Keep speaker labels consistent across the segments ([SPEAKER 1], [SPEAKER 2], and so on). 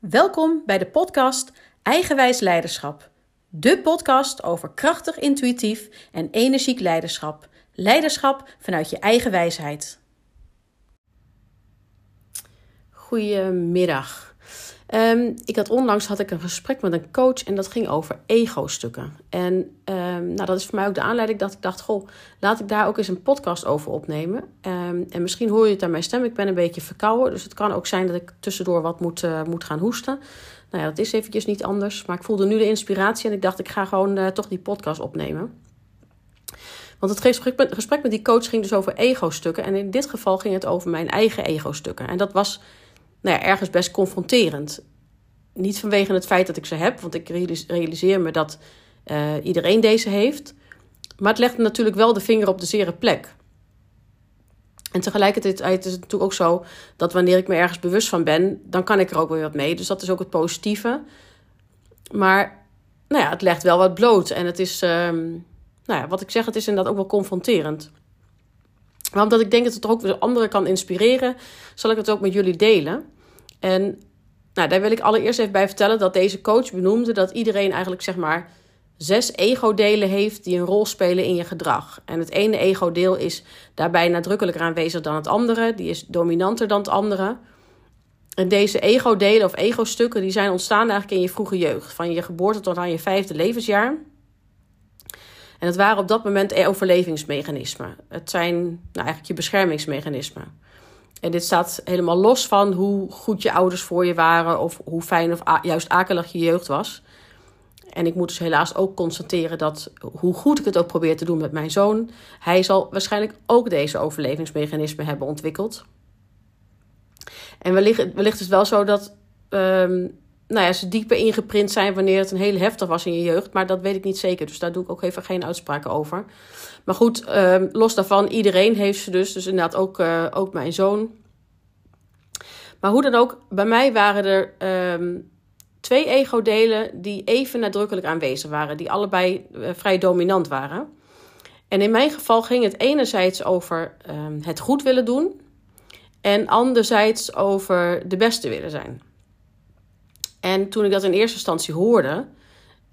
[SPEAKER 1] Welkom bij de podcast Eigenwijs Leiderschap. De podcast over krachtig, intuïtief en energiek leiderschap. Leiderschap vanuit je eigen wijsheid.
[SPEAKER 2] Goedemiddag. Um, ik had onlangs had ik een gesprek met een coach en dat ging over ego-stukken. En um, nou, dat is voor mij ook de aanleiding dat ik dacht: Goh, laat ik daar ook eens een podcast over opnemen. Um, en misschien hoor je het aan mijn stem. Ik ben een beetje verkouden, dus het kan ook zijn dat ik tussendoor wat moet, uh, moet gaan hoesten. Nou ja, dat is eventjes niet anders. Maar ik voelde nu de inspiratie en ik dacht: ik ga gewoon uh, toch die podcast opnemen. Want het gesprek met, gesprek met die coach ging dus over ego-stukken. En in dit geval ging het over mijn eigen ego-stukken. En dat was nou ja, ergens best confronterend. Niet vanwege het feit dat ik ze heb, want ik realiseer me dat uh, iedereen deze heeft. Maar het legt natuurlijk wel de vinger op de zere plek. En tegelijkertijd is het natuurlijk ook zo dat wanneer ik me ergens bewust van ben, dan kan ik er ook weer wat mee. Dus dat is ook het positieve. Maar nou ja, het legt wel wat bloot. En het is, um, nou ja, wat ik zeg, het is inderdaad ook wel confronterend. Maar omdat ik denk dat het ook weer anderen kan inspireren, zal ik het ook met jullie delen. En nou, daar wil ik allereerst even bij vertellen dat deze coach benoemde dat iedereen eigenlijk zeg maar zes ego-delen heeft die een rol spelen in je gedrag. En het ene ego-deel is daarbij nadrukkelijker aanwezig dan het andere, die is dominanter dan het andere. En deze ego-delen of ego-stukken die zijn ontstaan eigenlijk in je vroege jeugd, van je geboorte tot aan je vijfde levensjaar. En het waren op dat moment overlevingsmechanismen. Het zijn nou, eigenlijk je beschermingsmechanismen. En dit staat helemaal los van hoe goed je ouders voor je waren of hoe fijn of juist akelig je jeugd was. En ik moet dus helaas ook constateren dat hoe goed ik het ook probeer te doen met mijn zoon, hij zal waarschijnlijk ook deze overlevingsmechanismen hebben ontwikkeld. En wellicht, wellicht is het wel zo dat um, nou ja, ze dieper ingeprint zijn wanneer het een hele heftig was in je jeugd. Maar dat weet ik niet zeker. Dus daar doe ik ook even geen uitspraken over. Maar goed, um, los daarvan, iedereen heeft ze dus. Dus inderdaad ook, uh, ook mijn zoon. Maar hoe dan ook, bij mij waren er um, twee ego-delen die even nadrukkelijk aanwezig waren. Die allebei uh, vrij dominant waren. En in mijn geval ging het enerzijds over um, het goed willen doen. En anderzijds over de beste willen zijn. En toen ik dat in eerste instantie hoorde,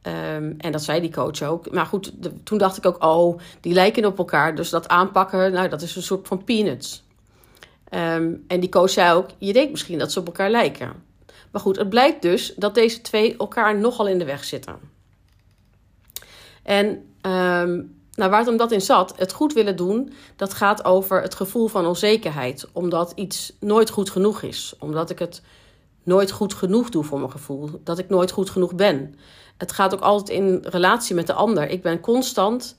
[SPEAKER 2] um, en dat zei die coach ook, maar goed, toen dacht ik ook, oh, die lijken op elkaar. Dus dat aanpakken, nou, dat is een soort van peanuts. Um, en die coach zei ook, je denkt misschien dat ze op elkaar lijken. Maar goed, het blijkt dus dat deze twee elkaar nogal in de weg zitten. En um, nou, waar het om dat in zat, het goed willen doen, dat gaat over het gevoel van onzekerheid. Omdat iets nooit goed genoeg is. Omdat ik het nooit goed genoeg doe voor mijn gevoel. Dat ik nooit goed genoeg ben. Het gaat ook altijd in relatie met de ander. Ik ben constant,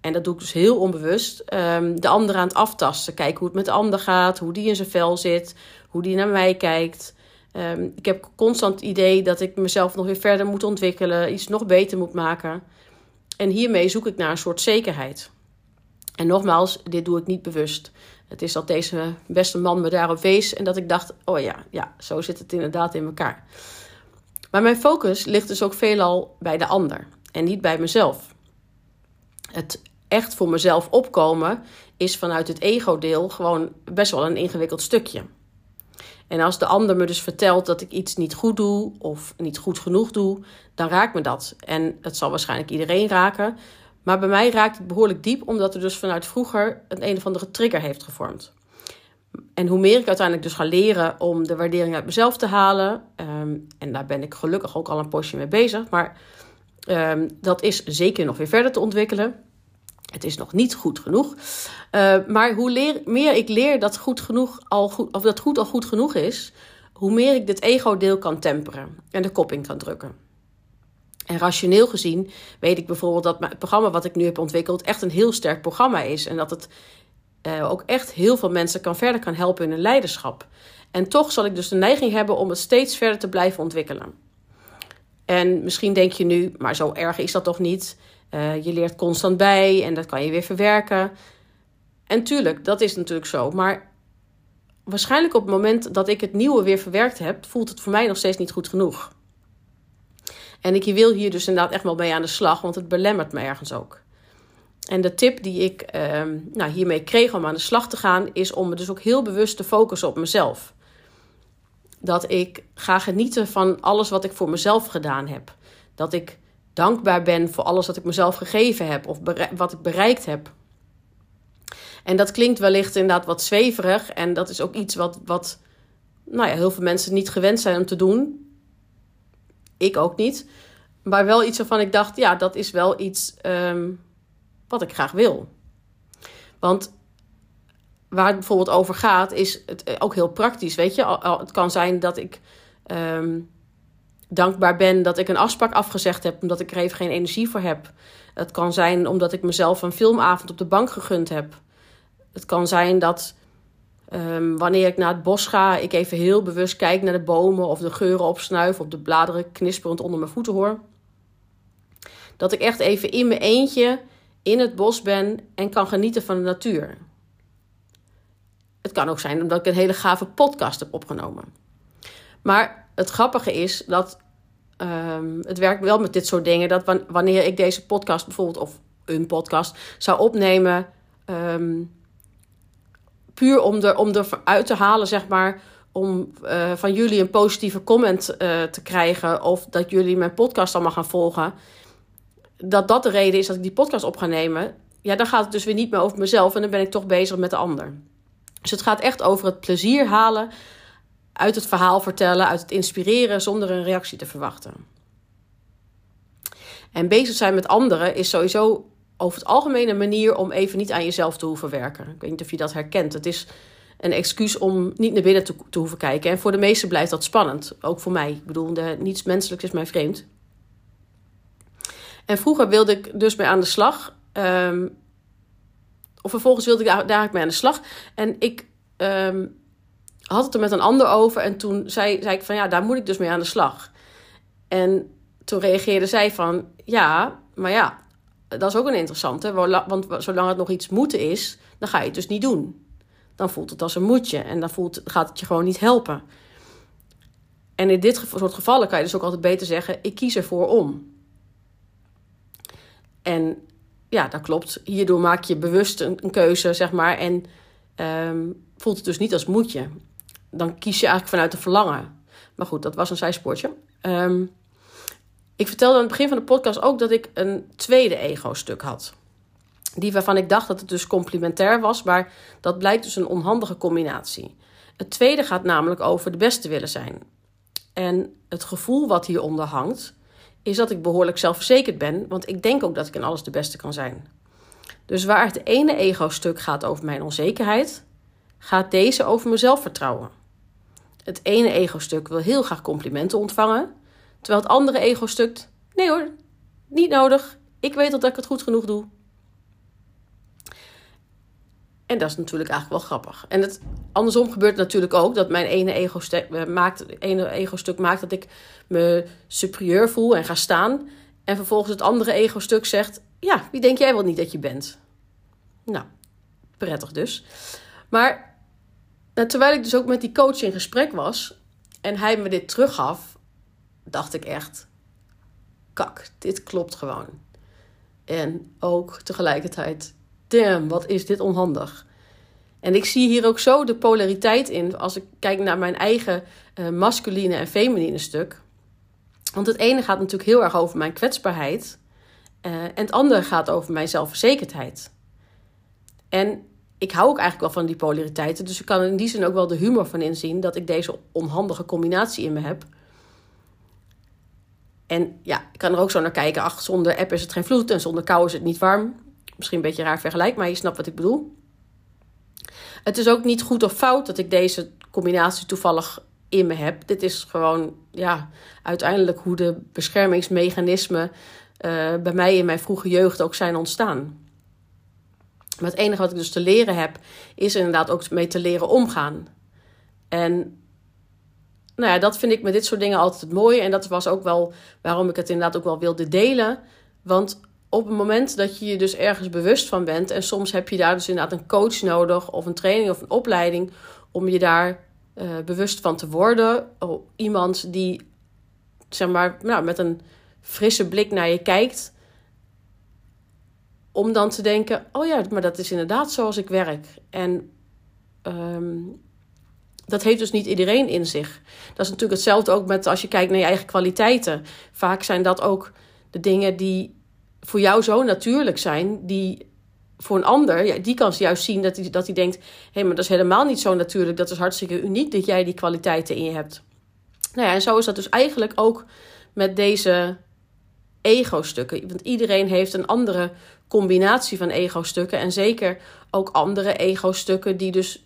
[SPEAKER 2] en dat doe ik dus heel onbewust, um, de ander aan het aftasten. Kijken hoe het met de ander gaat, hoe die in zijn vel zit, hoe die naar mij kijkt. Um, ik heb constant het idee dat ik mezelf nog weer verder moet ontwikkelen, iets nog beter moet maken. En hiermee zoek ik naar een soort zekerheid. En nogmaals, dit doe ik niet bewust. Het is dat deze beste man me daarop wees en dat ik dacht: oh ja, ja, zo zit het inderdaad in elkaar. Maar mijn focus ligt dus ook veelal bij de ander en niet bij mezelf. Het echt voor mezelf opkomen is vanuit het ego-deel gewoon best wel een ingewikkeld stukje. En als de ander me dus vertelt dat ik iets niet goed doe of niet goed genoeg doe, dan raakt me dat. En het zal waarschijnlijk iedereen raken. Maar bij mij raakt het behoorlijk diep, omdat er dus vanuit vroeger een een of andere trigger heeft gevormd. En hoe meer ik uiteindelijk dus ga leren om de waardering uit mezelf te halen, um, en daar ben ik gelukkig ook al een postje mee bezig, maar um, dat is zeker nog weer verder te ontwikkelen. Het is nog niet goed genoeg. Uh, maar hoe meer ik leer dat goed genoeg al goed, of dat goed al goed genoeg is, hoe meer ik dit ego-deel kan temperen en de kop in kan drukken. En rationeel gezien weet ik bijvoorbeeld dat het programma wat ik nu heb ontwikkeld echt een heel sterk programma is. En dat het uh, ook echt heel veel mensen kan verder kan helpen in hun leiderschap. En toch zal ik dus de neiging hebben om het steeds verder te blijven ontwikkelen. En misschien denk je nu, maar zo erg is dat toch niet? Uh, je leert constant bij en dat kan je weer verwerken. En tuurlijk, dat is natuurlijk zo. Maar waarschijnlijk op het moment dat ik het nieuwe weer verwerkt heb, voelt het voor mij nog steeds niet goed genoeg. En ik wil hier dus inderdaad echt wel mee aan de slag, want het belemmert me ergens ook. En de tip die ik uh, nou, hiermee kreeg om aan de slag te gaan, is om me dus ook heel bewust te focussen op mezelf. dat ik ga genieten van alles wat ik voor mezelf gedaan heb. Dat ik dankbaar ben voor alles wat ik mezelf gegeven heb of wat ik bereikt heb. En dat klinkt wellicht inderdaad wat zweverig. En dat is ook iets wat, wat nou ja, heel veel mensen niet gewend zijn om te doen. Ik ook niet. Maar wel iets waarvan ik dacht, ja, dat is wel iets ehm, wat ik graag wil. Want waar het bijvoorbeeld over gaat, is het ook heel praktisch. Weet je, het kan zijn dat ik ehm, dankbaar ben dat ik een afspraak afgezegd heb, omdat ik er even geen energie voor heb. Het kan zijn omdat ik mezelf een filmavond op de bank gegund heb. Het kan zijn dat ehm, wanneer ik naar het bos ga, ik even heel bewust kijk naar de bomen of de geuren opsnuif of de bladeren knisperend onder mijn voeten hoor. Dat ik echt even in mijn eentje in het bos ben en kan genieten van de natuur. Het kan ook zijn omdat ik een hele gave podcast heb opgenomen. Maar het grappige is dat um, het werkt wel met dit soort dingen. Dat wanneer ik deze podcast bijvoorbeeld, of een podcast, zou opnemen. Um, puur om er, om er uit te halen, zeg maar. Om uh, van jullie een positieve comment uh, te krijgen. Of dat jullie mijn podcast allemaal gaan volgen. Dat dat de reden is dat ik die podcast op ga nemen. Ja, dan gaat het dus weer niet meer over mezelf. En dan ben ik toch bezig met de ander. Dus het gaat echt over het plezier halen uit het verhaal vertellen, uit het inspireren zonder een reactie te verwachten. En bezig zijn met anderen is sowieso over het algemeen een manier om even niet aan jezelf te hoeven werken. Ik weet niet of je dat herkent. Het is een excuus om niet naar binnen te, te hoeven kijken. En voor de meesten blijft dat spannend. Ook voor mij. Ik bedoel, de, niets menselijks is mij vreemd. En vroeger wilde ik dus mee aan de slag. Um, of vervolgens wilde ik daar, mee aan de slag. En ik um, had het er met een ander over. En toen zei, zei ik van ja, daar moet ik dus mee aan de slag. En toen reageerde zij van ja, maar ja, dat is ook een interessante. Want zolang het nog iets moeten is, dan ga je het dus niet doen. Dan voelt het als een moetje en dan voelt, gaat het je gewoon niet helpen. En in dit soort gevallen kan je dus ook altijd beter zeggen: ik kies ervoor om. En ja, dat klopt. Hierdoor maak je bewust een, keuze, zeg maar. En um, voelt het dus niet als moetje. Dan kies je eigenlijk vanuit de verlangen. Maar goed, dat was een zijspoortje. Um, ik vertelde aan het begin van de podcast ook dat ik een tweede ego-stuk had. Die waarvan ik dacht dat het dus complementair was, maar dat blijkt dus een onhandige combinatie. Het tweede gaat namelijk over de beste willen zijn. En het gevoel wat hieronder hangt, is dat ik behoorlijk zelfverzekerd ben, want ik denk ook dat ik in alles de beste kan zijn. Dus waar het ene ego-stuk gaat over mijn onzekerheid, gaat deze over mijn zelfvertrouwen. Het ene ego-stuk wil heel graag complimenten ontvangen, terwijl het andere ego-stuk, nee hoor, niet nodig. Ik weet dat ik het goed genoeg doe. En dat is natuurlijk eigenlijk wel grappig. En het, andersom gebeurt natuurlijk ook dat mijn ene ego-stuk eh, maakt, ene ego-stuk maakt dat ik me superieur voel en ga staan. En vervolgens het andere ego-stuk zegt: Ja, wie denk jij wel niet dat je bent? Nou, prettig dus. Maar nou, terwijl ik dus ook met die coach in gesprek was en hij me dit teruggaf, dacht ik echt: Kak, dit klopt gewoon. En ook tegelijkertijd damn, wat is dit onhandig. En ik zie hier ook zo de polariteit in als ik kijk naar mijn eigen uh, masculine en feminine stuk. Want het ene gaat natuurlijk heel erg over mijn kwetsbaarheid. Uh, en het andere gaat over mijn zelfverzekerdheid. En ik hou ook eigenlijk wel van die polariteiten. Dus ik kan in die zin ook wel de humor van inzien dat ik deze onhandige combinatie in me heb. En ja, ik kan er ook zo naar kijken. Ach, zonder app is het geen vloed en zonder kou is het niet warm. Misschien een beetje raar vergelijk, maar je snapt wat ik bedoel. Het is ook niet goed of fout dat ik deze combinatie toevallig in me heb. Dit is gewoon, ja, uiteindelijk hoe de beschermingsmechanismen uh, bij mij in mijn vroege jeugd ook zijn ontstaan. Maar het enige wat ik dus te leren heb, is inderdaad ook mee te leren omgaan. En nou ja, dat vind ik met dit soort dingen altijd het mooie. En dat was ook wel waarom ik het inderdaad ook wel wilde delen. Want op het moment dat je je dus ergens bewust van bent, en soms heb je daar dus inderdaad een coach nodig, of een training of een opleiding, om je daar uh, bewust van te worden. Of iemand die, zeg maar, nou, met een frisse blik naar je kijkt. Om dan te denken: oh ja, maar dat is inderdaad zoals ik werk. En um, dat heeft dus niet iedereen in zich. Dat is natuurlijk hetzelfde ook met als je kijkt naar je eigen kwaliteiten. Vaak zijn dat ook de dingen die voor jou zo natuurlijk zijn, die voor een ander, ja, die kan juist zien dat hij, dat hij denkt: hé, hey, maar dat is helemaal niet zo natuurlijk. Dat is hartstikke uniek dat jij die kwaliteiten in je hebt. Nou ja, en zo is dat dus eigenlijk ook met deze ego-stukken. Want iedereen heeft een andere combinatie van ego-stukken. En zeker ook andere ego-stukken die dus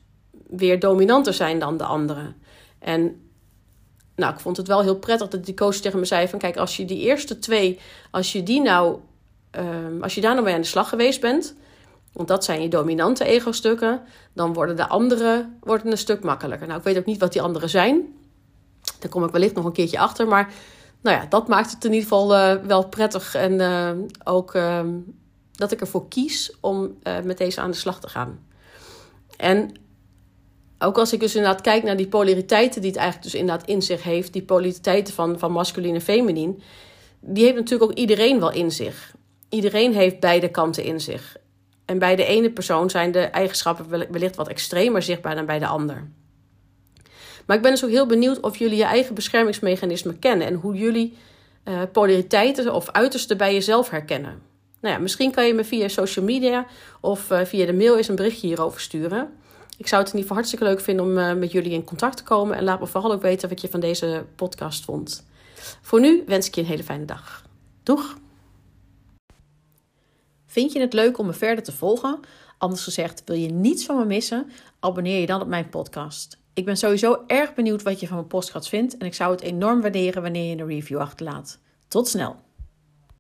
[SPEAKER 2] weer dominanter zijn dan de andere. En nou, ik vond het wel heel prettig dat die coach tegen me zei: van kijk, als je die eerste twee, als je die nou, um, als je daar nou mee aan de slag geweest bent, want dat zijn je dominante ego-stukken, dan worden de andere worden een stuk makkelijker. Nou, ik weet ook niet wat die andere zijn. Daar kom ik wellicht nog een keertje achter. Maar nou ja, dat maakt het in ieder geval uh, wel prettig. En uh, ook uh, dat ik ervoor kies om eh, met deze aan de slag te gaan. En ook als ik dus inderdaad kijk naar die polariteiten die het eigenlijk dus inderdaad in zich heeft, die polariteiten van, van masculin en feminien, die heeft natuurlijk ook iedereen wel in zich. Iedereen heeft beide kanten in zich. En bij de ene persoon zijn de eigenschappen wellicht wat extremer zichtbaar dan bij de ander. Maar ik ben dus ook heel benieuwd of jullie je eigen beschermingsmechanismen kennen en hoe jullie uh, polariteiten of uitersten bij jezelf herkennen. Nou ja, misschien kan je me via social media of uh, via de mail eens een berichtje hierover sturen. Ik zou het in ieder geval hartstikke leuk vinden om uh, met jullie in contact te komen. En laat me vooral ook weten wat je van deze podcast vond. Voor nu wens ik je een hele fijne dag. Doeg!
[SPEAKER 1] Vind je het leuk om me verder te volgen? Anders gezegd, wil je niets van me missen? Abonneer je dan op mijn podcast. Ik ben sowieso erg benieuwd wat je van mijn podcast vindt en ik zou het enorm waarderen wanneer je een review achterlaat. Tot snel!